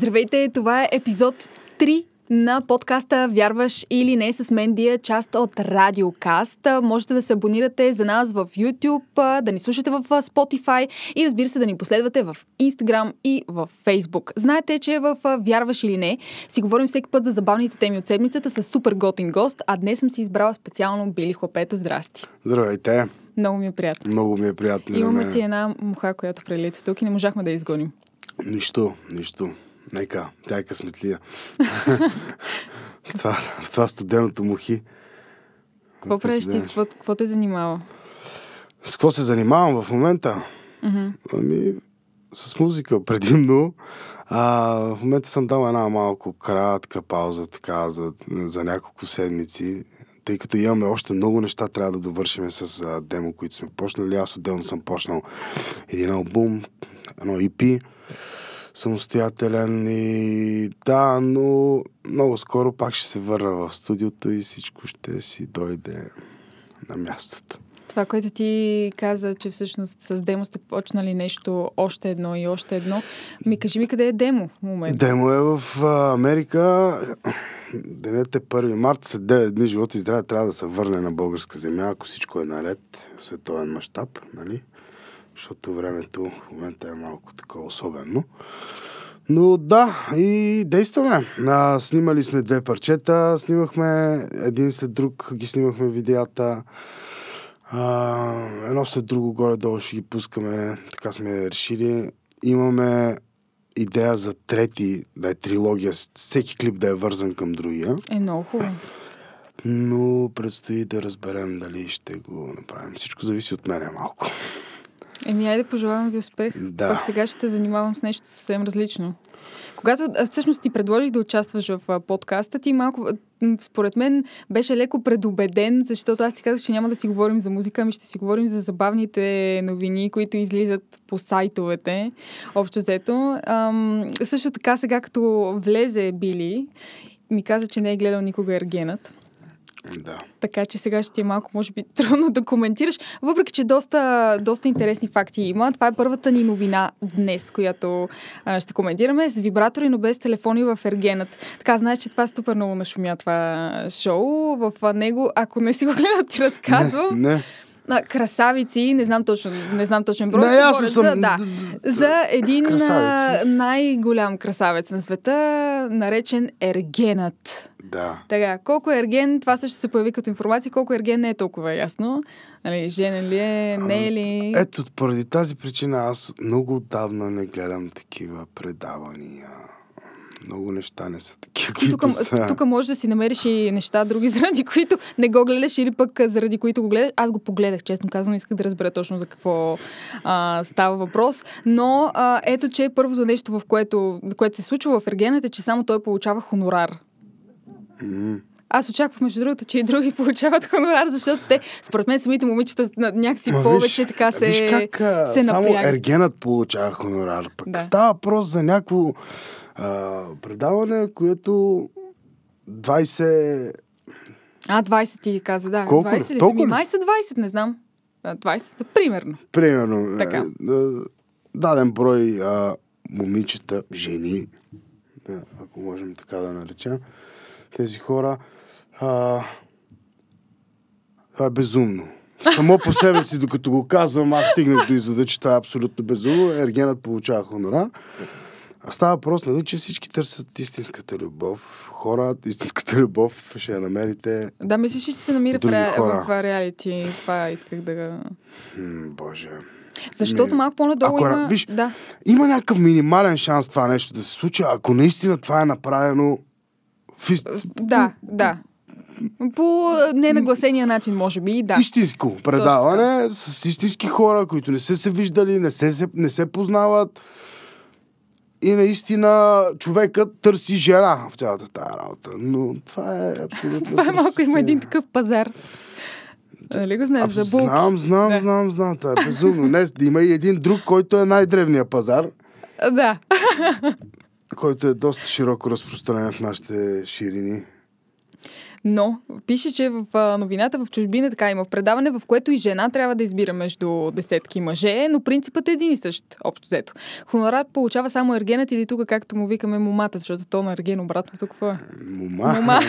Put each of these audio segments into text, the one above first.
Здравейте, това е епизод 3 на подкаста Вярваш или не с мен Дия, част от Радиокаст. Можете да се абонирате за нас в YouTube, да ни слушате в Spotify и разбира се да ни последвате в Instagram и в Facebook. Знаете, че в Вярваш или не си говорим всеки път за забавните теми от седмицата с супер готин гост, а днес съм си избрала специално Били Хлопето. Здрасти! Здравейте! Много ми е приятно. Много ми е приятно. Имаме си една муха, която прелита тук и не можахме да я изгоним. Нищо, нищо. Нека, тя е късметлия. в, това, в това студеното мухи. Какво правиш ти? Какво те занимава? С какво се занимавам в момента? Mm-hmm. Ами, с музика предимно. А, в момента съм дал една малко кратка пауза, така, за, за няколко седмици, тъй като имаме още много неща, трябва да довършим с а, демо, които сме почнали. Аз отделно съм почнал един албум, едно EP самостоятелен и да, но много скоро пак ще се върна в студиото и всичко ще си дойде на мястото. Това, което ти каза, че всъщност с демо сте почнали нещо, още едно и още едно. Ми кажи ми къде е демо в момента? Демо е в Америка. Денят е 1 март, след 9 дни живот и здраве трябва да се върне на българска земя, ако всичко е наред в световен мащаб, нали? Защото времето в момента е малко такова особено. Но да, и действаме. А, снимали сме две парчета, снимахме един след друг, ги снимахме видеята. А, едно след друго горе-долу ще ги пускаме, така сме решили. Имаме идея за трети, да е трилогия, всеки клип да е вързан към другия. Е, много хубаво. Но предстои да разберем дали ще го направим. Всичко зависи от мене малко. Еми, айде пожелавам ви успех. Да. Пак сега ще те занимавам с нещо съвсем различно. Когато всъщност ти предложих да участваш в подкаста, ти малко, според мен, беше леко предубеден, защото аз ти казах, че няма да си говорим за музика, ами ще си говорим за забавните новини, които излизат по сайтовете, общо взето. Ам, също така, сега като влезе Били, ми каза, че не е гледал никога Ергенът. Да. Така че сега ще ти е малко, може би, трудно да коментираш. Въпреки, че доста, доста интересни факти има. Това е първата ни новина днес, която а, ще коментираме. С вибратори, но без телефони в Ергенът. Така, знаеш, че това е супер много нашумя това шоу. В него, ако не си го гледал, ти разказвам. Не, не. А, красавици, не знам точно, не знам точно брой. Не, ясно съм. За, да, за един Красавици. най-голям красавец на света, наречен Ергенът. Да. Така, колко е ерген, това също се появи като информация, колко ерген не е толкова ясно. Нали, женен ли е, не е ли? Ето, поради тази причина аз много отдавна не гледам такива предавания. Много неща не са такива, които тук, са. тук можеш да си намериш и неща други, заради които не го гледаш или пък заради които го гледаш. Аз го погледах, честно казвам, исках да разбера точно за какво а, става въпрос. Но а, ето, че първото нещо, в което, което се случва в Ергенът е, че само той получава хонорар. М, Аз очаквах, между другото, че и други получават хонорар, защото те, според мен, самите момичета някакси Ма повече така се, Виж как се само напрягат. ергенът получава хонорар. Пък Да. става въпрос за някакво а, предаване, което 20... А, 20 ти каза, да. Колко ли? 20 ли? Толкова ли? май са 20, не знам. А, 20 са примерно. Примерно, Така. е, е, даден брой а, момичета, жени, ако можем така да наречем, тези хора, а, това е безумно. Само по себе си, докато го казвам, аз стигнах до извода, че това е абсолютно безумно. Ергенът получава хонорар. А става въпрос, нали, че всички търсят истинската любов. Хора, истинската любов ще я намерите. Да, мислиш, ли, че се намира в, Други ре... хора. в реалити. Това исках да... М, боже. Защото Ми, малко по-надолу ако има... виж- Да. Има някакъв минимален шанс това нещо да се случи, ако наистина това е направено в. Да, да. По ненагласения начин, може би, да. истинско предаване с истински хора, които не са се виждали, не се- не се познават. И наистина човекът търси жена в цялата тази работа. Но това е абсолютно... Това е малко, има един такъв пазар. Нали го знаеш, за булки. знам, знам, Да. знам, знам. Това е безумно. Не, има и един друг, който е най-древния пазар, Да. който е доста широко разпространен в нашите ширини. Но пише, че в новината в чужбина така има в предаване, в което и жена трябва да избира между десетки мъже, но принципът е един и същ, общо взето. Хонорар получава само ергенът или тук, както му викаме момата, защото то на ерген обратно тук е? Мома, Мома.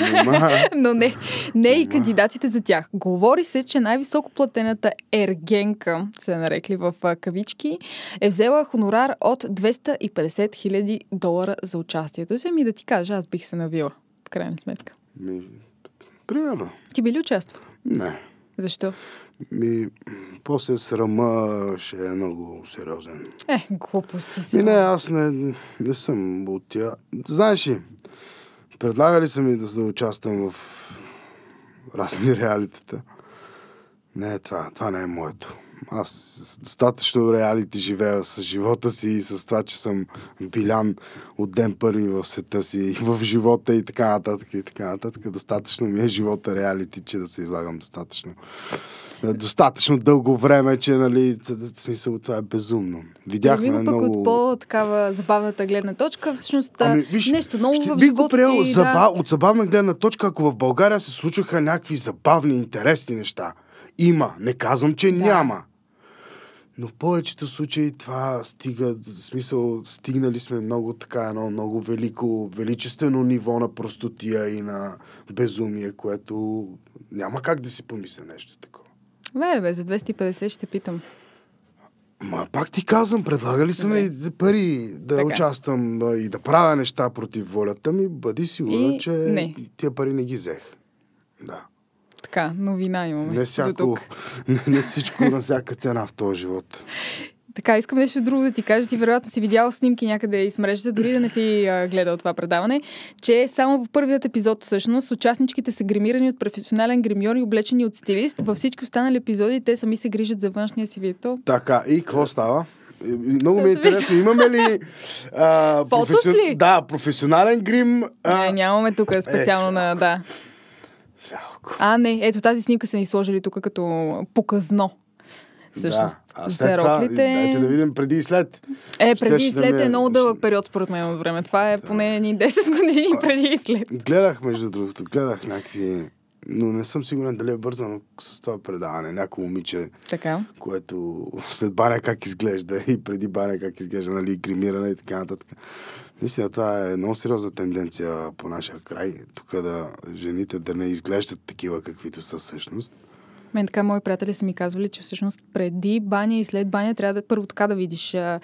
Но не, не и кандидатите за тях. Говори се, че най-високо платената ергенка, се нарекли в кавички, е взела хонорар от 250 хиляди долара за участието си. Ами да ти кажа, аз бих се навила, в крайна сметка. Примерно. Ти би ли участвал? Не. Защо? Ми, после срама ще е много сериозен. Е, глупости са. Ми не, аз не, не съм от тя. Знаеш ли, предлагали са ми да, да участвам в разни реалитета. Не, това, това не е моето. Аз достатъчно реалити живея с живота си и с това, че съм билян от ден първи в света си, и в живота и така нататък и така нататък. Достатъчно ми е живота реалити, че да се излагам достатъчно. Достатъчно дълго време, че, нали, в смисъл, това е безумно. Видяхме пък много... от по-такава забавната гледна точка, всъщност Ами, виж, нещо ново ще в живота приел ти. заба... Да. от забавна гледна точка, ако в България се случваха някакви забавни, интересни неща. Има. Не казвам, че Да. няма. Но в повечето случаи това стига, в смисъл, стигнали сме много така, едно много велико, величествено ниво на простотия и на безумие, което няма как да си помисля нещо такова. Бе, бе, за 250 ще питам. Ма пак ти казвам, предлагали са ми пари да Така. участвам и да правя неща против волята ми, бъди сигурна, И че не. тия пари не ги взех. Да. Така, новина имаме. Не, всяко, не, не всичко на всяка цена в този живот. Така, искам нещо друго да ти кажа. Ти вероятно си видял снимки някъде из мрежата, дори да не си а, гледал това предаване, че само в първият епизод всъщност участничките са гримирани от професионален гримьор и облечени от стилист. Във всички останали епизоди те сами се грижат за външния си вид. Така, и какво става? И Много ми е интересно. Имаме ли... А, Фотос ли? Да, професионален грим. А... не, нямаме тук специално Е, на... Да. Жалко. А, не, ето тази снимка са ни сложили тук като показно. Всъщност, да. А след това, дайте да видим преди и след. Е, преди и Щеше да след ми е- е много дълъг период, според мен, от време. Това е поне едни 10 години преди и след. Гледах, между другото, гледах някакви... Но не съм сигурен дали е бързано с това предаване. Някакво момиче, Така. което след баня как изглежда и преди баня как изглежда, нали, гримиране и така нататък. Наистина, това е много сериозна тенденция по нашия край. Тук да жените да не изглеждат такива, каквито са всъщност. Мен така мои приятели са ми казвали, че всъщност преди баня и след баня трябва да първо така да видиш а, а,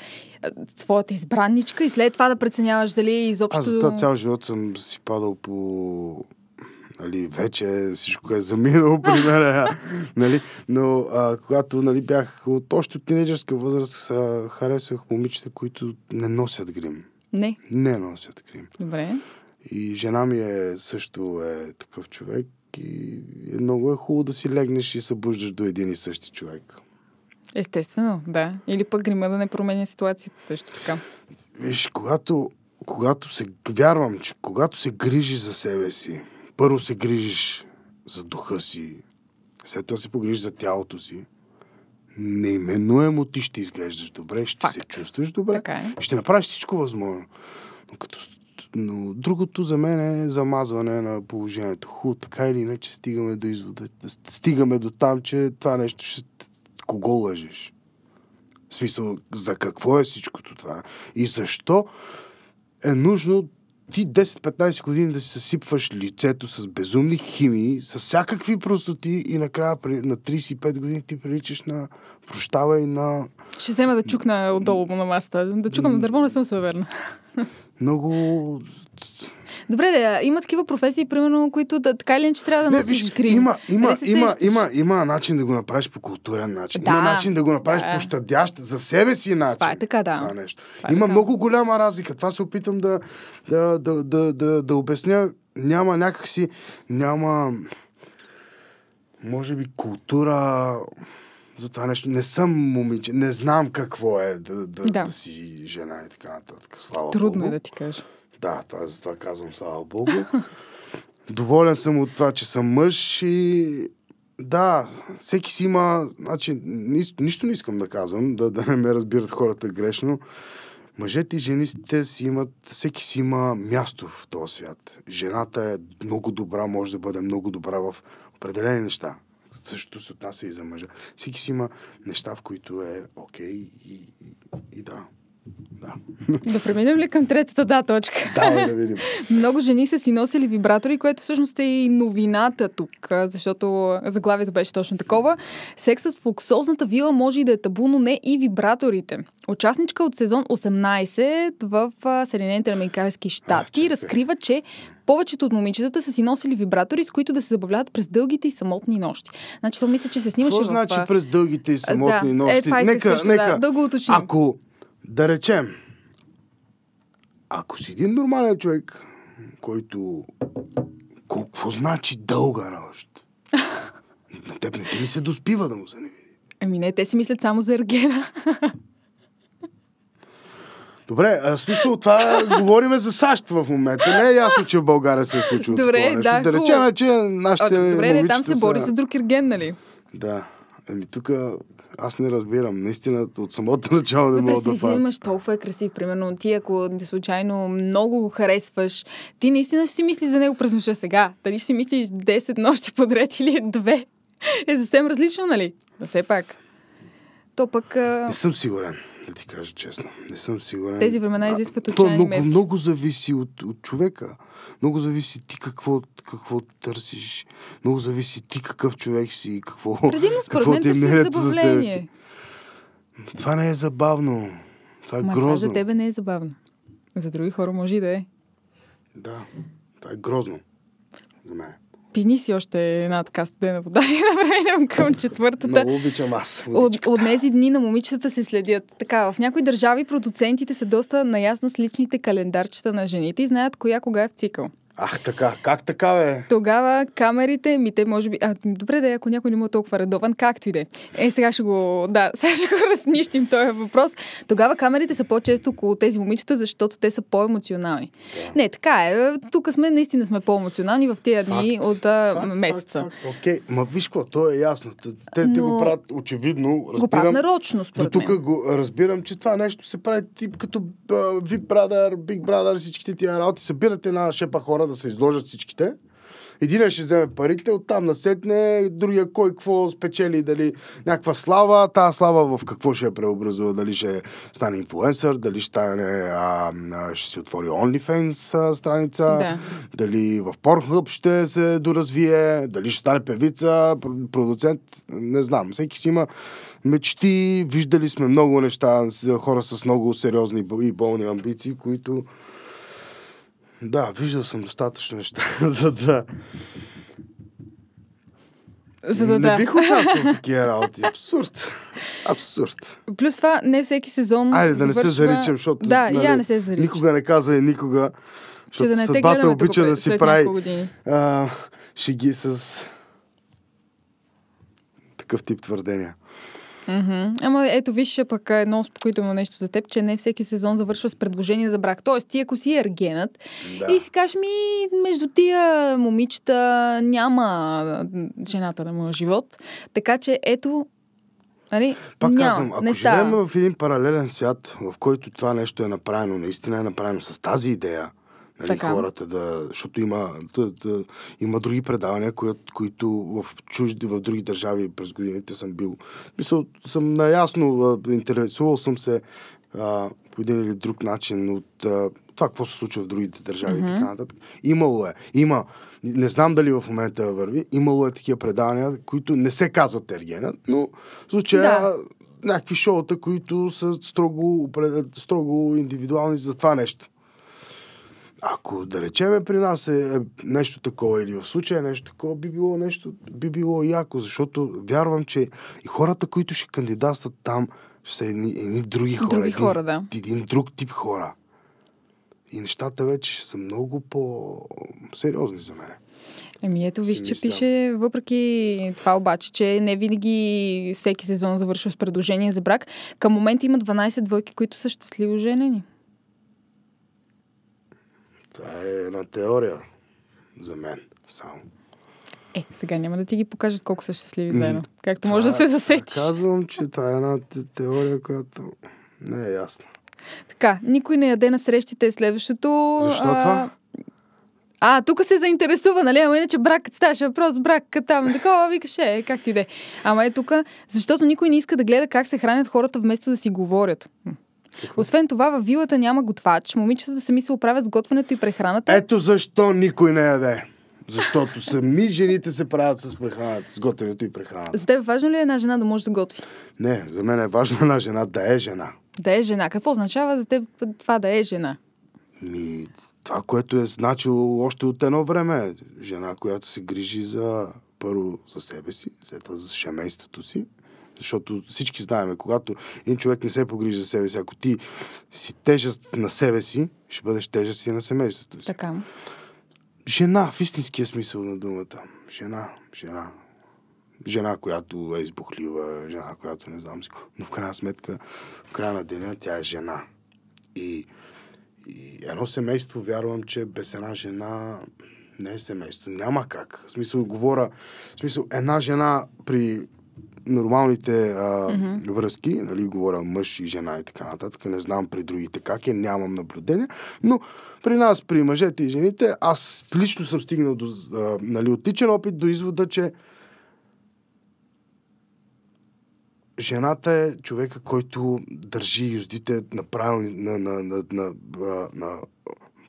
своята избранничка и след това да преценяваш дали изобщо... Аз за това цял живот съм си падал по... Нали, вече всичко е заминало при мен, нали? но а, когато нали, бях от още от тинейджърска възраст, харесвах момичета, които не носят грим. Не, Не носят грим. добре. И жена ми е също е такъв човек и е много е хубаво да си легнеш и събуждаш до един и същи човек. Естествено, да. Или пък грима да не променя ситуацията също така. Виж, когато, когато се... Вярвам, че когато се грижиш за себе си, първо се грижиш за духа си, след това се погрижиш за тялото си, неименуемо ти ще изглеждаш добре, ще се Факт. чувстваш добре, Така е. ще направиш всичко възможно. Но, като, но другото за мен е замазване на положението. Хубаво, така или иначе стигаме до извода, стигаме до там, че това нещо ще... Кого лъжеш? В смисъл, за какво е всичкото това? И защо е нужно ти 10-15 години да си съсипваш лицето с безумни химии, с всякакви простоти и накрая на 35 години ти приличаш на прощава и на Ще взема да чукна отдолу на масата. Да чукам на дърво, не съм се уверена. много... Добре, да, има такива професии, примерно, които да, така или иначе трябва да Не, носиш виж, грим. има, има, Нали има, има, има начин да го направиш по културен начин. Да, има начин да го направиш да. по щадящ за себе си начин. Това е така, да. Това нещо. Това е има така. много голяма разлика. Това се опитам да, да, да, да, да, да обясня. Няма някакси... Няма... Може би култура за това нещо. Не съм момиче. Не знам какво е да, да, Да. да. си жена и така нататък. Слава Трудно Богу. е да ти кажа. Да, това, за това казвам слава Богу. Доволен съм от това, че съм мъж и да, всеки си има, значи, ни, нищо не искам да казвам, да, да не ме разбират хората грешно. Мъжете и жените си имат, всеки си има място в този свят. Жената е много добра, може да бъде много добра в определени неща. Същото се отнася и за мъжа. Всеки си има неща, в които е окей okay и, и, и да. Да. Да преминем ли към третата да точка? Да, да видим. Много жени са си носили вибратори, което всъщност е и новината тук, защото заглавието беше точно такова. Сексът в луксозната вила може и да е табу, но не и вибраторите. Участничка от сезон 18 в Съединените американски щати разкрива, че повечето от момичетата са си носили вибратори, с които да се забавляват през дългите и самотни нощи. Значи, то мисля, че се снимаше Какво в... значи през дългите и самотни да. нощи? Е, това е нека, също, нека, да, да го уточним. Ако, да речем, ако си един нормален човек, който... Какво значи дълга нощ? На теб не ти ли се доспива да му се не види? Ами не, те си мислят само за ергена. Добре, а смисъл това говориме за САЩ в момента. Не е ясно, че в България се е случило Добре, такова нещо. да, да речем, че нашите О, добре, не, там се бори са... за друг ерген, нали? Да. Ами тук аз не разбирам. Наистина от самото начало не мога да си, имаш толкова е красив. Примерно, ти ако не случайно много го харесваш, ти наистина ще си мислиш за него през нощта сега. Дали ще си мислиш 10 нощи подред или две? Е съвсем различно, нали? Но все пак. То пък Не съм сигурен, да ти кажа честно. Не съм сигурен. тези времена изискват То отчаяни много, мерки. много зависи от, от човека. Много зависи ти какво, какво търсиш. Много зависи ти какъв човек си. Какво, Предимно според какво мен ти е мнението за себе си. Това не е забавно. Това е Ма това грозно. за тебе не е забавно. За други хора може и да е. Да, това е грозно. За мен. Пини си още една така студена вода и да преминем към четвъртата. Много обичам аз. От, от тези дни на момичетата се следят. Така, в някои държави продуцентите са доста наясно с личните календарчета на жените и знаят коя кога е в цикъл. Ах, така. Как така, бе? Тогава камерите, ми те може би... А, добре да е, ако някой не му е толкова редован, както и да е. Е, сега ще го... Да, сега ще го разнищим този въпрос. Тогава камерите са по-често около тези момичета, защото те са по-емоционални. Да. Не, така е. Тук сме, наистина сме по-емоционални в тия дни от а, Факт, месеца. факт, факт. Окей, ма виж какво, то е ясно. Те, те, те го Но- правят очевидно. Разбирам, Го правят нарочно, Но според тук мен. го разбирам, че това нещо се прави тип като а, VIP Brother, Big Brother, всичките тия работи. Събирате една шепа хора да се изложат всичките. Единия ще вземе парите, оттам насетне, другия кой какво спечели, дали някаква слава, тази слава в какво ще я преобразува, дали ще стане инфлуенсър, дали ще, стане, а, ще си отвори OnlyFans а, страница, Да. дали в Pornhub ще се доразвие, дали ще стане певица, пр- продуцент, не знам. Всеки си има мечти, виждали сме много неща, хора с много сериозни и болни амбиции, които... Да, виждал съм достатъчно неща, за да... За да, не да. бих участвал в такива работи. Абсурд. Абсурд. Плюс това, не всеки сезон. Айде да не се завършва- заричам, защото... Да, нали, я не се заричам. Никога не каза и никога. Защото да не съдбата обича да си прави а, шеги с такъв тип твърдения. Мгм. Ама ето виж пък едно успокоително нещо за теб, че не всеки сезон завършва с предложение за брак. Тоест ти ако си ергенът Да. и си кажеш ми между тия момичета няма жената на моя живот. Така че ето Нали? Пак Няма, казвам, ако не живеем в един паралелен свят, в който това нещо е направено, наистина е направено с тази идея, нали, Така. хората да... Защото има, да, да, има други предавания, кои, които в чужди, в други държави през годините съм бил. Мисъл, съм наясно, интересувал съм се а, по един или друг начин от а, това, какво се случва в другите държави Мгм. и така нататък. Имало е. Има. Не знам дали в момента върви. Имало е такива предавания, които не се казват Ергена, но в случая Да. някакви шоута, които са строго, строго индивидуални за това нещо. Ако да речеме при нас е, е нещо такова или в случая е нещо такова, би било нещо, би било яко, защото вярвам, че и хората, които ще кандидатстват там, ще са едни, едни други хора. Други един, хора, да. Един друг тип хора. И нещата вече ще са много по-сериозни за мен. Еми ето, виж, че пише, въпреки това обаче, че не винаги всеки сезон завършва с предложение за брак. Към момента има 12 двойки, които са щастливо женени. Това е една теория за мен само. Е, сега няма да ти ги покажат колко са щастливи заедно. Както може да се Това- засетиш. Казвам, че това е една те- теория, която не е ясна. Така, никой не яде на срещите е следващото. Защо това? А, тук се заинтересува, нали? Ама иначе брак, ставаше въпрос, брак, там, такова, викаш, е, как ти иде. Ама е тук, защото никой не иска да гледа как се хранят хората вместо да си говорят. Освен това, във вилата няма готвач. Момичетата сами се оправят с готвенето и прехраната. Ето защо никой не яде. Защото сами жените се правят с прехраната, с готвенето и прехраната. За теб важно ли е една жена да може да готви? Не, за мен е важно една жена да е жена. Да е жена. Какво означава за теб това да е жена? Ми, това, което е значило още от едно време. Жена, която се грижи за първо за себе си, след това за семейството си. Защото всички знаеме, когато един човек не се погрижи за себе си, ако ти си тежест на себе си, ще бъдеш тежест и на семейството си. Така. Жена, в истинския смисъл на думата. Жена, жена. Жена, която е избухлива, жена, която не знам си. Но в крайна сметка, в края на деня тя е жена. И, и едно семейство, вярвам, че без една жена не е семейство. Няма как. В смисъл, говоря, в смисъл, една жена при нормалните а, mm-hmm. връзки, нали, говоря мъж и жена и така нататък, не знам при другите как е, нямам наблюдение, но при нас, при мъжете и жените, аз лично съм стигнал до, а, нали, отличен опит до извода, че жената е човека, който държи юздите на, правилни, на, на, на, на, на, на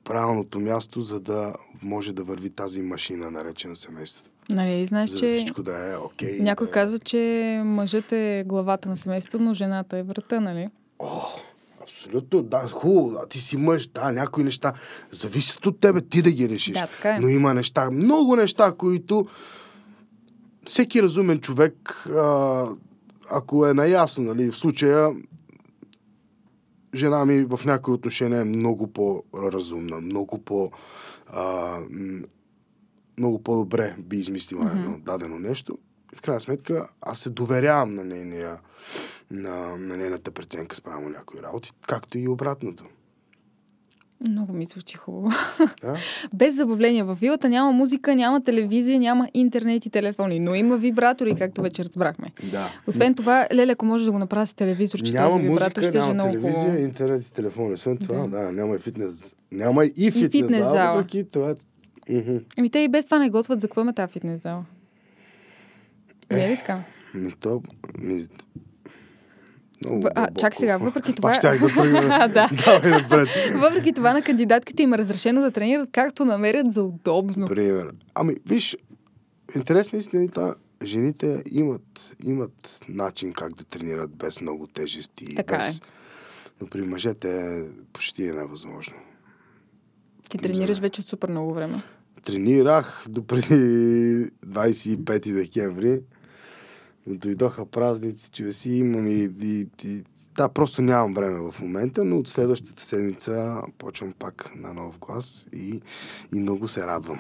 правилното място, за да може да върви тази машина, наречена семейството. Нали, знаеш, че всичко да е окей. някой да е... казва, че мъжът е главата на семейството, но жената е врата, нали? О, абсолютно, да, хубаво, да, ти си мъж, да, някои неща зависят от тебе, ти да ги решиш. Да, така е. Но има неща, много неща, които всеки разумен човек, а, ако е наясно, нали, в случая жена ми в някои отношения е много по-разумна, много по... А, много по-добре би измислила mm-hmm. едно дадено нещо. И в крайна сметка аз се доверявам на нейния на, на нейната преценка спрямо някои работи, както и обратното. Много ми звучи хубаво. Да? Без забавление. В вилата няма музика, няма телевизия, няма интернет и телефони, но има вибратори, както вече разбрахме. да. Освен това, Леле, ако може да го направи с телевизор, че няма този вибратор музика, ще е няма много телевизия, интернет и телефон. Освен това, Да. да, няма и фитнес. Няма и фитнес, фитнес зала. зала. това. Мгм. Ами те и без това не готвят, за какво има тази фитнес зала? Не е ли така? Ми то... Ми... Много а, дълбоко. чак сега, въпреки това- Пак да тръгна. Да. Давай напред. Въпреки това на кандидатките им е разрешено да тренират както намерят за удобно. Пример. Ами, виж, интересна истината, жените имат, имат начин как да тренират без много тежести. Така без... е. Но при мъжете е почти е невъзможно. Ти тренираш вече от супер много време. Тренирах до преди 25 декември. Но Дойдоха празници, че си имам и, и, и... Да, просто нямам време в момента, но от следващата седмица почвам пак на нов глас и, и много се радвам.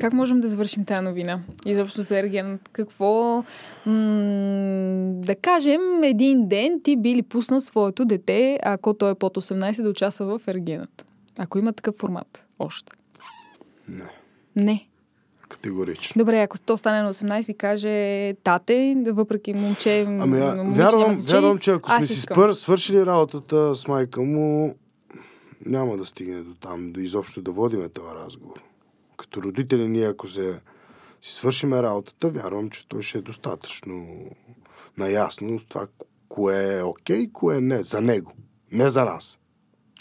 Как можем да завършим тази новина? Изобщо за Ерген. Какво, м- да кажем, един ден ти би ли пуснал своето дете, ако той е под 18, да участва в Ергенът? Ако има такъв формат. Още. Не, Не. категорично. Добре, ако то стане на 18 и каже тате, въпреки момче, Ами, а, момиче вярвам, значение, вярвам, че ако сме си спър, свършили работата с майка му, няма да стигне до там, до изобщо да водиме този разговор. Като родители ние, ако се си свършиме работата, вярвам, че той ще е достатъчно наясно с това, кое е окей, кое не. За него. Не за нас.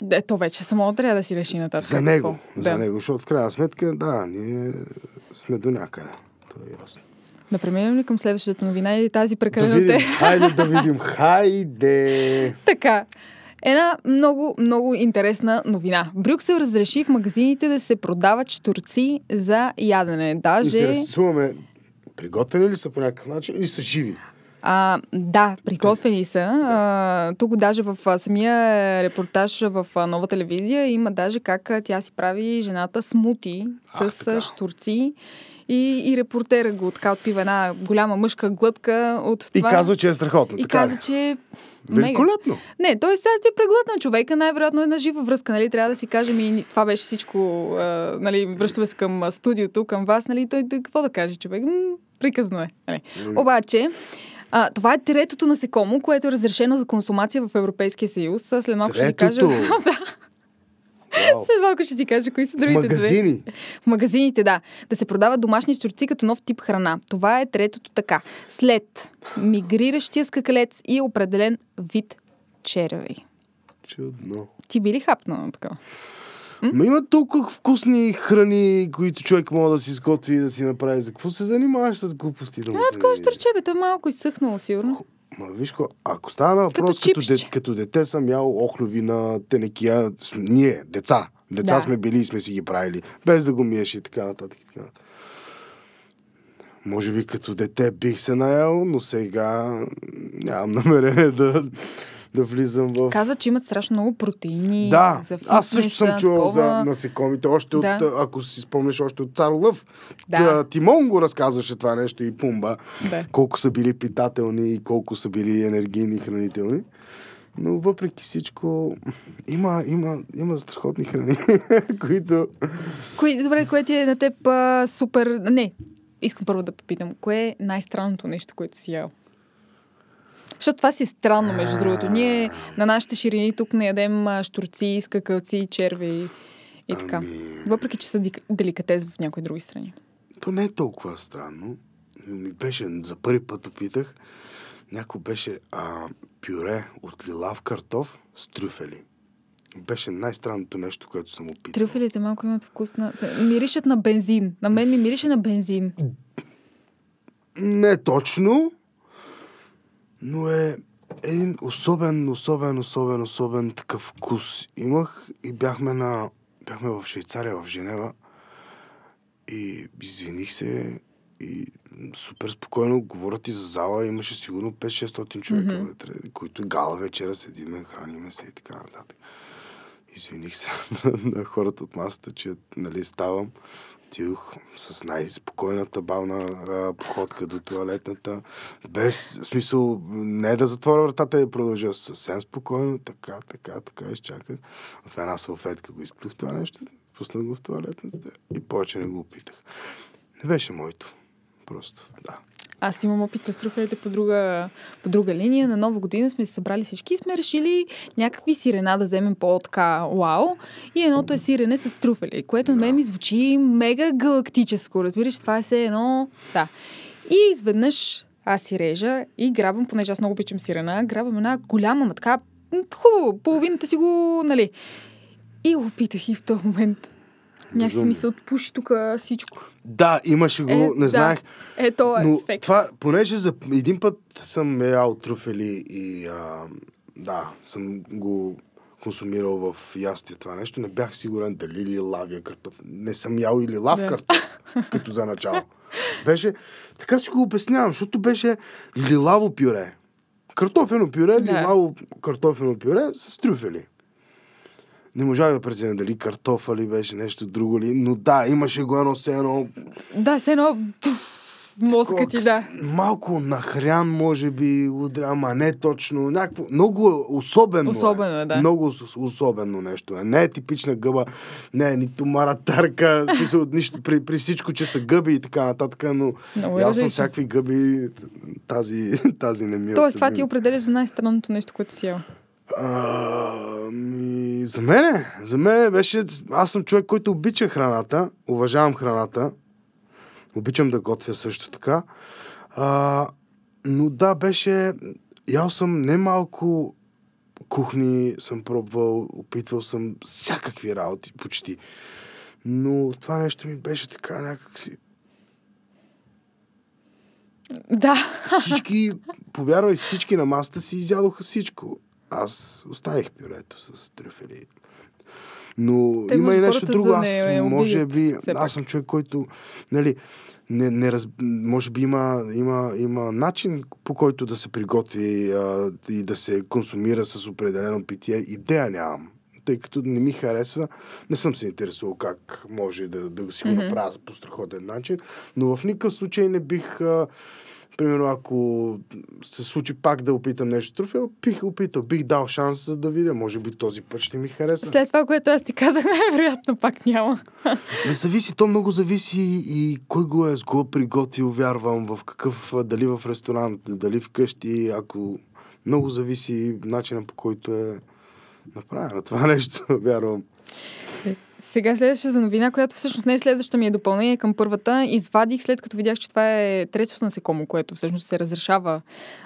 Да, то вече само трябва да си реши нататък. за него. какво. За Да. него. Защото в крайна сметка, да, ние сме до някъде. Това е ясно. Да преминем ли към следващата новина или тази Да прекалено видим. те? Хайде да видим. Хайде! Така. Една много, много интересна новина. Брюксел разреши в магазините да се продават штурци за ядене. Даже... Интересуваме, приготвени ли са по някакъв начин или са живи? А, да, приготвени са. А, тук даже в самия репортаж в нова телевизия има даже как тя си прави жената смути с така. штурци. И, и репортера го така отпива една голяма мъжка глътка от И това. казва, че е страхотно. и така казва, че е мега. Великолепно. Не, той сега си е преглътна човека, най-вероятно е на жива връзка, нали? Трябва да си кажем и това беше всичко, а, нали? Връщаме се към студиото, към вас, нали? Той, той какво да каже човек? М, приказно е. Нали? М. Обаче, А, това е третото насекомо, което е разрешено за консумация в Европейския съюз. След малко ще ти кажа. Третото? Вау. след малко ще ти кажа кои са другите две. Магазини. В магазините, да. Да се продават домашни щурци като нов тип храна. Това е третото така. След мигриращия скакалец и определен вид черви. Чудно. Ти би ли хапнал така? Ма има толкова вкусни храни, които човек може да си изготви и да си направи. За какво се занимаваш с глупости? Да му А, такова не- щурче, бе, то е малко изсъхнало, сигурно. Ма виж ко, ако става на въпрос, като, чипсче. де, като дете съм ял охлювина, тенекия, с- ние, деца, деца Да. сме били и сме си ги правили, без да го миеш и така нататък. и така нататък. Може би като дете бих се наял, но сега нямам намерение да, да влизам в... Казват, че имат страшно много протеини. Да, за аз също съм фитнеса, чувал такова. за насекомите, още Да. от, ако си спомняш, още от Цар Лъв. Да. Тимон го разказваше това нещо и Пумба. Да. Колко са били питателни и колко са били енергийни и хранителни. Но въпреки всичко, има, има, има страхотни храни, които... Кои, добре, кое ти е на теб а, супер... Не, искам първо да попитам. Кое е най-странното нещо, което си ял? Защото това си странно, между другото. Ние на нашите ширини тук не ядем штурци, скакалци, черви и, така. Ами- Въпреки, че са деликатес в някои други страни. То не е толкова странно. Беше, за първи път опитах, някой беше а, пюре от лилав картоф с трюфели. Беше най-странното нещо, което съм опитал. Трюфелите малко имат вкус на... Миришат на бензин. На мен ми мирише на бензин. Не точно, но е един особен, особен, особен, особен такъв вкус. Имах и бяхме на... Бяхме в Швейцария, в Женева и извиних се и супер спокойно говорят и за зала. Имаше сигурно 5-600 човека Мгм. вътре, които гала вечера седиме, храниме се и така нататък. Извиних се на, на хората от масата, че нали, ставам. Отидох с най-спокойната бавна а, походка до туалетната. Без смисъл, не да затворя вратата и да продължа съвсем спокойно. Така, така, така изчаках. В една салфетка го изплюх това нещо, пуснах го в туалетната и повече не го опитах. Не беше моето. Просто, да. Аз имам опит с трюфелите по друга, по друга линия. На нова година сме се събрали всички и сме решили някакви сирена да вземем по-така вау. И едното е сирене с трюфели, което на мен ми звучи мега галактическо. Разбираш, това е все едно... Да. И изведнъж аз си режа и грабвам, понеже аз много обичам сирена, грабвам една голяма, ма така хубаво, половината си го, нали. И го опитах и в този момент. Някакси ми се отпуши тук всичко. Да, имаше го, Е, не да. знаех. Е, то е Но ефект. това, понеже за един път съм ял труфели и а, да, съм го консумирал в ястие това нещо, не бях сигурен дали ли лавия картоф. Не съм ял или лав Да. картоф, като за начало. Беше, така си го обяснявам, защото беше лилаво пюре. Картофено пюре, Да. лилаво картофено пюре с трюфели. Не можах да преценя дали картофа ли беше нещо друго ли, но да, имаше го едно все едно Да, все едно мозъка ти, да. Малко нахрян, може би, удря, ама не точно. Някакво, много особено. Особено е, да. Много ос- особено нещо е. Не е типична гъба, не е нито маратарка, в смисъл, нищо, при, при всичко, че са гъби и така нататък, но Много е ял съм всякакви гъби, тази, тази не ми е Тоест, това ти определя за най-странното нещо, което си ял. А, ми, за мене, за мен беше, аз съм човек, който обича храната, уважавам храната, обичам да готвя също така, а, но да, беше, ял съм немалко кухни, съм пробвал, опитвал съм всякакви работи, почти. Но това нещо ми беше така някакси... Да. Всички, повярвай, всички на масата си изядоха всичко. Аз оставих пюрето с трюфели. Но Те има и нещо друго. Аз не може би, аз съм човек, който, нали, не, не раз... може би има, има, има начин по който да се приготви а, и да се консумира с определено питие. Идея нямам. Тъй като не ми харесва, не съм се интересувал как може да, да си го Мгм. направя по страхотен начин, но в никакъв случай не бих а, примерно, ако се случи пак да опитам нещо трофео, бих опитал, бих дал шанс за да видя. Може би този път ще ми хареса. След това, което аз ти казах, най-вероятно пак няма. Не зависи, то много зависи и кой го е с го приготвил, вярвам, в какъв, дали в ресторант, дали вкъщи, ако много зависи начина по който е направено това нещо, вярвам. Сега следващата новина, която всъщност не е следващата ми е допълнение към първата. Извадих след като видях, че това е третото насекомо, което всъщност се разрешава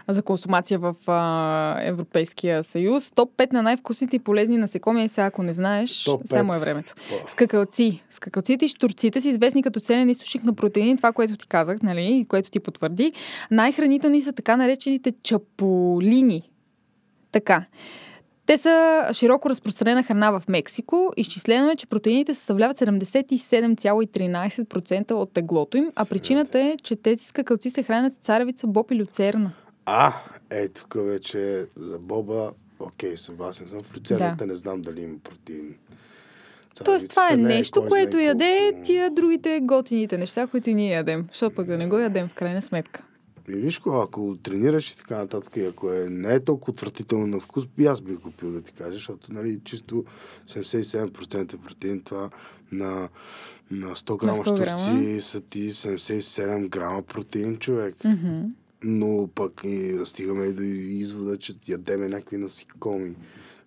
за консумация в а, Европейския съюз. Топ 5 на най-вкусните и полезни насекоми. Е, сега, ако не знаеш, Топ само е времето. Скакалци. Скакалците и штурците са известни като ценен източник на протеини, това, което ти казах, нали, и което ти потвърди. Най-хранителни са така наречените чаполини. Така. Те са широко разпространена храна в Мексико. Изчислено е, че протеините съставляват 77,13% от теглото им, а причината е, че тези скакалци се хранят с царевица, боб и люцерна. А, е, тук вече за Боба, окей, съгласен съм. В люцерната Да. не знам дали има протеин. Тоест, това е не нещо, кой което яде тия другите готините неща, които ние ядем. Защото пък да не го ядем в крайна сметка. И виж ако тренираш и така нататък, и ако е, не е толкова отвратително на вкус, и аз бих купил да ти кажа, защото нали, чисто 77% протеин, това на, на 100 грама 100 грама. щурци са ти 77 грама протеин, човек. Мгм. Но пък и стигаме и до извода, че ядеме някакви насекоми,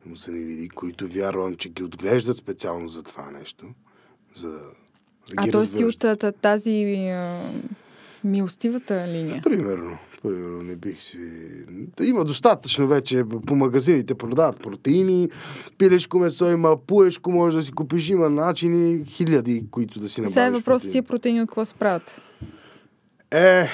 му се не види, които вярвам, че ги отглеждат специално за това нещо. За да А т.е. ти от та- тази милостивата линия. Примерно. Примерно не бих си... Има достатъчно вече по магазините продават протеини, пилешко месо има, пуешко може да си купиш, има начини хиляди, които да си набавиш Сега е въпрос протеин. тия протеини от какво се правят. Е,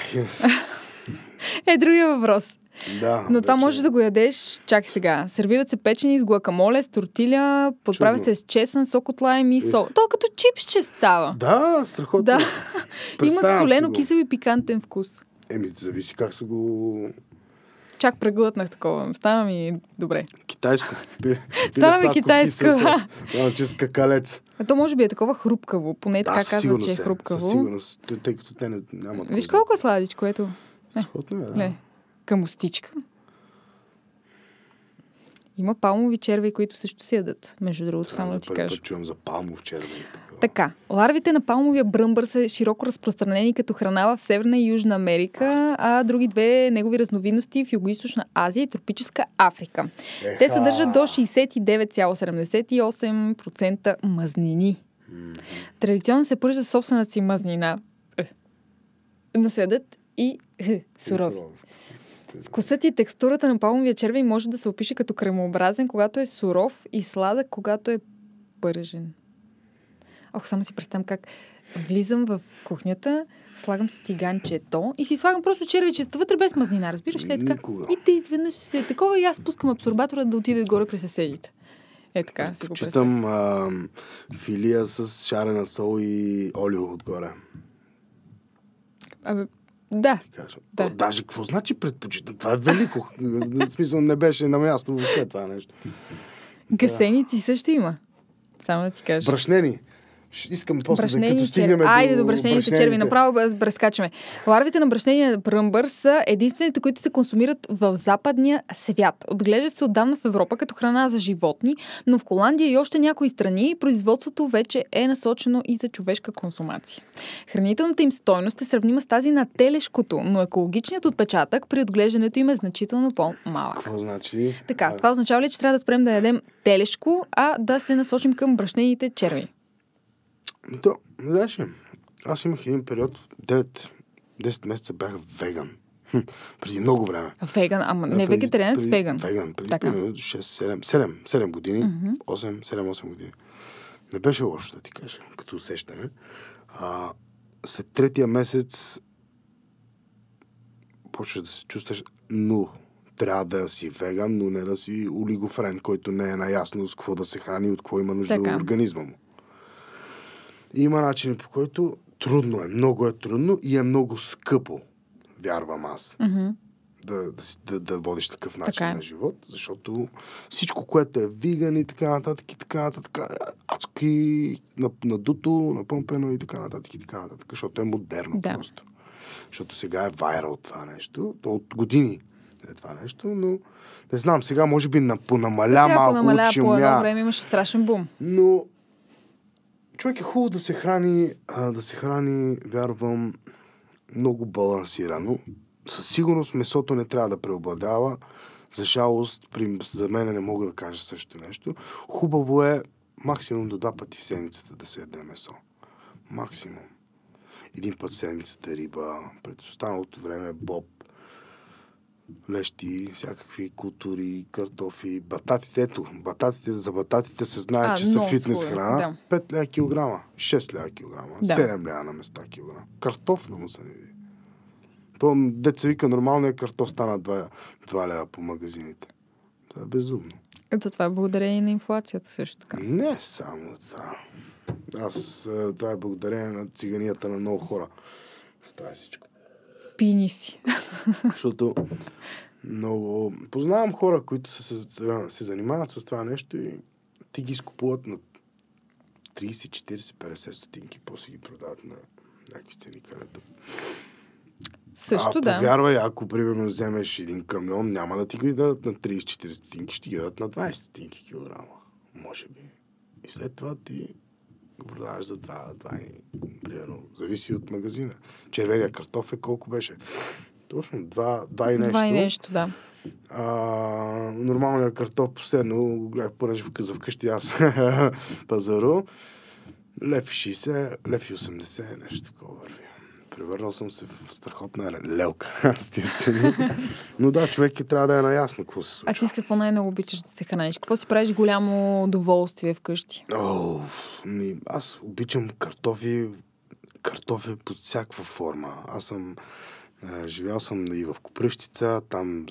Е, другия въпрос. Да. Но това можеш да го ядеш, чакай сега. Сервират се печени с гуакамоле, с тортиля, подправят Чудно. се с чесън, сок от лайм и сол. То като чипсче става. Да, страхотно. Да. Имат солено, кисел и пикантен вкус. Еми, зависи как са го... Чак преглътнах такова. Стана ми добре. Китайско. пи- Стана ми китайско, да. Да, че скакалец. А то може би е такова хрупкаво. Поне така със казва, че е Със хрупкаво. сигурност. Тъй- като те не, нямат... Виж колко е сладичко, ето. знае. Страхотно е, да. Ле, камустичка. Има палмови черви, които също се ядат, между другото, само да ти кажа. път чувам за палмов такова. Така, ларвите на палмовия бръмбър са широко разпространени като храна в Северна и Южна Америка, а други две негови разновидности в Юго-Источна Азия и Тропическа Африка. Те Еха. съдържат до 69,78% мазнини. Традиционно се пържа със собствената си мазнина, но се ядат и сурови. Вкусът и текстурата на палмовия червей може да се опише като кремообразен, когато е суров и сладък, когато е пържен. Ох, само си представям как влизам в кухнята, слагам си тиганчето и си слагам просто червичета вътре без мазнина, разбираш ли? Е така. Никога. И те изведнъж се е такова и аз пускам абсорбатора да отиде горе при съседите. Е така, си го. Читам а, филия с шарена сол и олио отгоре. Абе, да, кажа. Да. О, даже какво значи предпочитам? Това е велико. В смисъл не беше на място въобще това нещо. гасеници също има. Само да ти кажа. Брашнени. Искам после да Брашнени като черви. стигнем Айде до брашнените черви. Направо бръскачаме. Ларвите на брашнения бръмбър са единствените, които се консумират в западния свят. Отглеждат се отдавна в Европа като храна за животни, но в Холандия и още някои страни производството вече е насочено и за човешка консумация. Хранителната им стойност е сравнима с тази на телешкото, но екологичният отпечатък при отглеждането им е значително по-малък. Какво значи? Така, това означава ли, че трябва да спрем да ядем телешко, а да се насочим към брашнените черви? То, знаеш ли, аз имах един период, 9, 10 месеца бях веган. Хм, преди много време. Веган, ама не преди- вегетарианец, преди- веган. Веган, преди Така. примерно 6, 7, 7, 7 години, Мгм. 8, 7-8 години. Не беше лошо да ти кажа, като усещане. А, след третия месец почваш да се чувстваш, но трябва да си веган, но не да си олигофрен, който не е наясно с какво да се храни от какво има нужда Така. организма му. Има начини по който трудно е, много е трудно и е много скъпо, вярвам аз Мгм. да, да, да, водиш такъв начин Така е. на живот, защото всичко, което е виган и така нататък и така нататък, адски на- надуто, напомпено и така нататък и така нататък, защото е модерно Да. просто. защото сега е вайрал това нещо. То от години е това нещо, но не знам, сега може би на, понамаля Сега малко понамаля, от по едно време имаше страшен бум. Но човек е хубаво да се храни, а, да се храни, вярвам, много балансирано. Със сигурност месото не трябва да преобладава. За жалост, при, за мен не мога да кажа също нещо. Хубаво е максимум до два пъти в седмицата да се яде месо. Максимум. Един път в седмицата риба, през останалото време боб, лещи, всякакви култури, картофи, бататите. Ето, бататите, за бататите се знае, А, че са фитнес скоро, храна. да. 5 лева килограма, 6 лева килограма, Да. 7 лева на места килограма. Картоф да му се не види. То, деца вика, нормалният картоф стана 2, 2 лева по магазините. Това е безумно. Ето това е благодарение на инфлацията също така. Не само това. Аз, е, това е благодарение на циганията на много хора. Става всичко. Пини си. Защото много... Познавам хора, които се, се, се занимават с това нещо и ти ги изкупуват на 30, 40, 50 стотинки, после ги продават на някакви цени, където... Също а, да. повярвай, ако примерно вземеш един камион, няма да ти ги дадат на 30-40 стотинки, ще ги дадат на 20 стотинки килограма. Може би. И след това ти го продаваш за 2, 2 и, примерно, зависи от магазина. Червения картоф е колко беше? Точно 2, 2 и нещо. Това и нещо, да. А, нормалният картоф последно го гледах понеже за вкъщи аз пазаро. Лев и 60, лев и 80, нещо такова върви. Превърнал съм се в страхотна лелка с тия цени. Но да, човек е, трябва да е наясно какво се А случва. ти с какво най-много обичаш да се храниш? Какво си правиш голямо удоволствие вкъщи? О, ми, аз обичам картофи, картофи под всякаква форма. Аз съм, а, живял съм и в Копривщица, там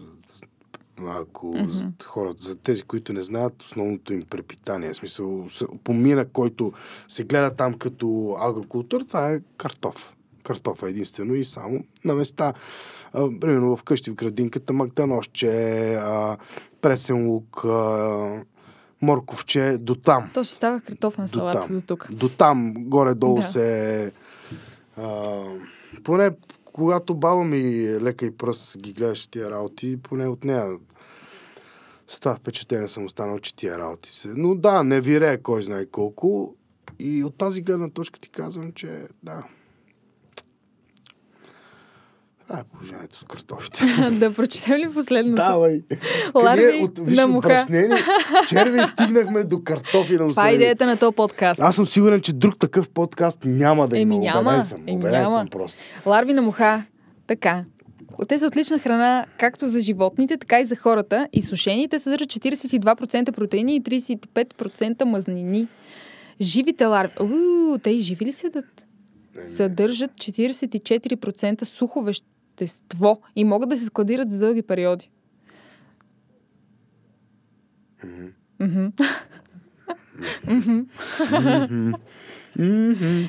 ако mm-hmm. хората, за тези, които не знаят, основното им препитание, в смисъл, помина, който се гледа там като агрокултура, това е картоф. Картоф е единствено и само на места. А, примерно в къщи в градинката, магданосче, а, пресен лук, а, морковче, до там. То си става картофен салат там. до тук. До там, горе-долу Да. се... А, поне когато баба ми лека и пръс ги гледаше тия работи, поне от нея с това впечатление съм останал, че тия работи се. Но да, не вирее кой знае колко. И от тази гледна точка ти казвам, че да. Това е положението с картофите. да прочетем ли последното? Давай. Ларви от, виж, на муха. черви стигнахме до картофи на Това е идеята на този подкаст. аз съм сигурен, че друг такъв подкаст няма да има. Еми, няма. Убеден съм. Еми, Убеден няма. съм просто. Ларви на муха. Така. Те са отлична храна както за животните, така и за хората. И сушените съдържат 42% протеини и 35% мазнини. Живите ларви. Уу, те и живи ли се дадат? Съдържат 44% сухо вещество и могат да се складират за дълги периоди.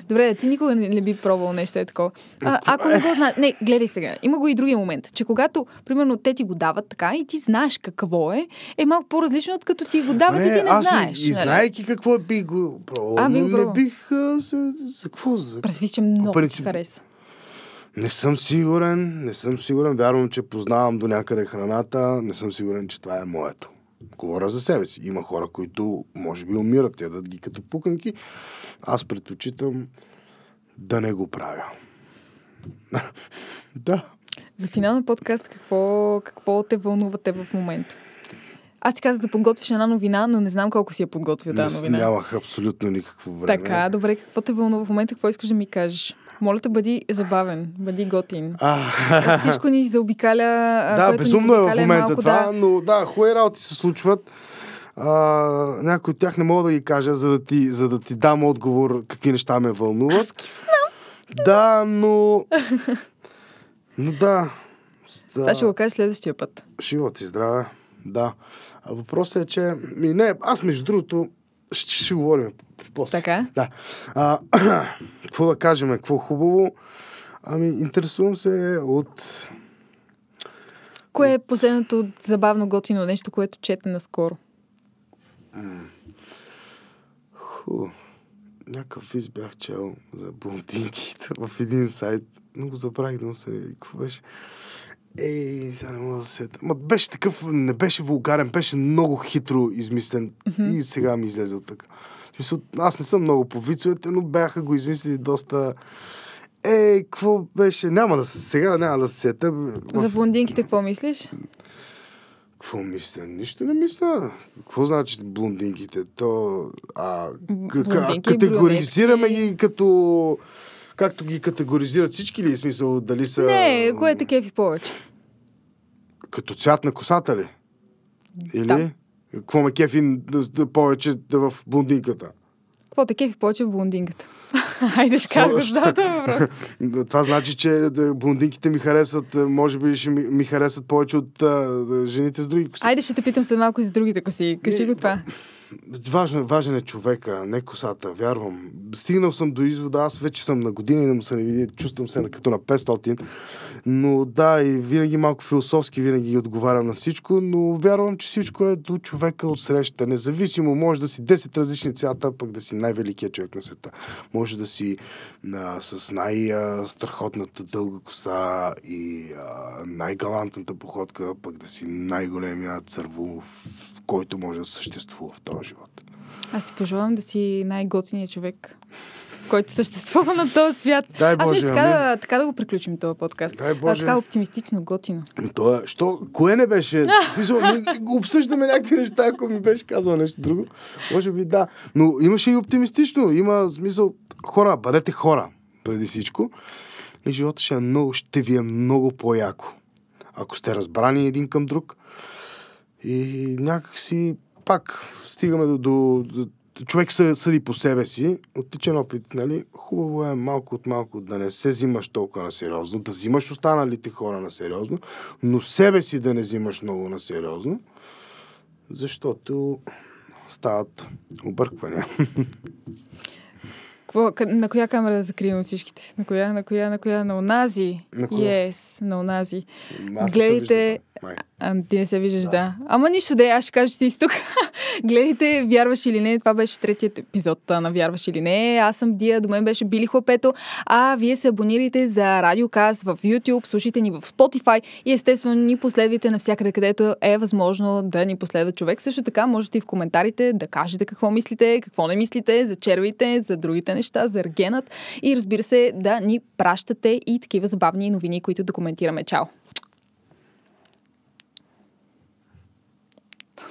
Добре, да ти никога не, не би пробвал нещо е такова. А, ако не го знаеш... Не, гледай сега. Има го и другия момент, че когато, примерно, те ти го дават така и ти знаеш какво е, е малко по-различно, от като ти го дават и ти не аз и- знаеш. И, нали? знаеки какво е, бих го пробвал. А, би го но не пробвал. бих а, за, за какво? За... Представи, че много принцип- хареса. Не съм сигурен, не съм сигурен. Вярвам, че познавам до някъде храната. Не съм сигурен, че това е моето. Говоря за себе си. Има хора, които може би умират, ядат ги като пуканки. Аз предпочитам да не го правя. да. За финал на подкаст, какво, какво те вълнува те в момента? Аз ти казах да подготвиш една новина, но не знам колко си я подготвил тази новина. нямах абсолютно никакво време. Така, добре, какво те вълнува в момента, какво искаш да ми кажеш? Моля те, бъди забавен, бъди готин. А, всичко ни заобикаля, да, което безумно ни е в заобикаля, момента малко, това, да. но да, хубави работи се случват. А, някои от тях не мога да ги кажа, за да ти, за да ти дам отговор какви неща ме вълнуват. Аз ги знам. Да, но... Но да. Това ще го кажа следващия път. Живот и здраве. Да. А въпросът е, че... Ми, не, аз между другото... Ще, ще говорим после. Така? Да. А, какво да кажем, какво хубаво? Ами, интересувам се от... Кое е последното забавно готино нещо, което чете наскоро? Ху, някакъв виз бях чел за блондинките в един сайт. много забравих да му се... Какво беше? Ей, сега не мога да се. Ма беше такъв, не беше вулгарен, беше много хитро измислен mm-hmm. и сега ми излезе от така. Аз не съм много по вицовете, но бяха го измислили доста... Ей, какво беше? Няма да се... Сега няма да се сета. За блондинките какво мислиш? Какво мисля? Нищо не мисля. Какво значи блондинките? То... А, Блондинки, категоризираме ги като... Както ги категоризират всички ли? В смисъл, дали са... Не, кое те кефи повече? Като цвят на косата ли? Или? Да. Какво ме кефи да, да, повече да в блондинката? Какво те кефи повече в блондинката? Хайде, го задава този въпрос. Това значи, че да, блондинките ми харесват, а, може би ще ми, ми харесват повече от а, жените с други коси. Айде ще те питам след малко и за другите коси. Кажи го това. Важен, важен е човека, не косата, вярвам. Стигнал съм до извода, аз вече съм на години, да му се не види, чувствам се като на 500. Но да, и винаги малко философски, винаги ги отговарям на всичко, но вярвам, че всичко е до човека от среща. Независимо, може да си 10 различни цвята, пък да си най-великият човек на света. Може да си а, с най-страхотната дълга коса и най-галантната походка, пък да си най-големия църво, който може да съществува в този живот. Аз ти пожелавам да си най-готиният човек, който съществува на този свят. Дай Аз Боже, мисля така, да, така да го приключим този подкаст. Дай А, Боже. така оптимистично, готино. То е, що, кое не беше? Мисъл, ми обсъждаме някакви неща, ако ми беше казал нещо друго. Може би да. Но имаше и оптимистично. Има смисъл. Хора, бъдете хора, преди всичко. И живота ще, е много, ще ви е много по-яко. Ако сте разбрани един към друг. И някак си пак стигаме до, до, до човек съ, съди по себе си, от личен опит, нали, хубаво е малко от малко да не се взимаш толкова на сериозно, да взимаш останалите хора на сериозно, но себе си да не взимаш много на сериозно, защото стават обърквания. Къ- на коя камера да закрием от всичките? На коя, на коя, на коя? На онази? На коя? Yes, на онази. Аз се Гледайте... Май. А, ти не се виждаш, да. да. Ама нищо да е, аз ще кажа, че си тук. Гледайте, вярваш или не, това беше третият епизод на Вярваш или не. Аз съм Дия, до мен беше Били Хлапето, а вие се абонирайте за Радиоказ в YouTube, слушайте ни в Spotify и естествено ни последвайте навсякъде, където е възможно да ни последва човек. Също така можете и в коментарите да кажете какво мислите, какво не мислите за червите, за другите неща, за аргенът и разбира се да ни пращате и такива забавни новини, които да коментираме. Чао!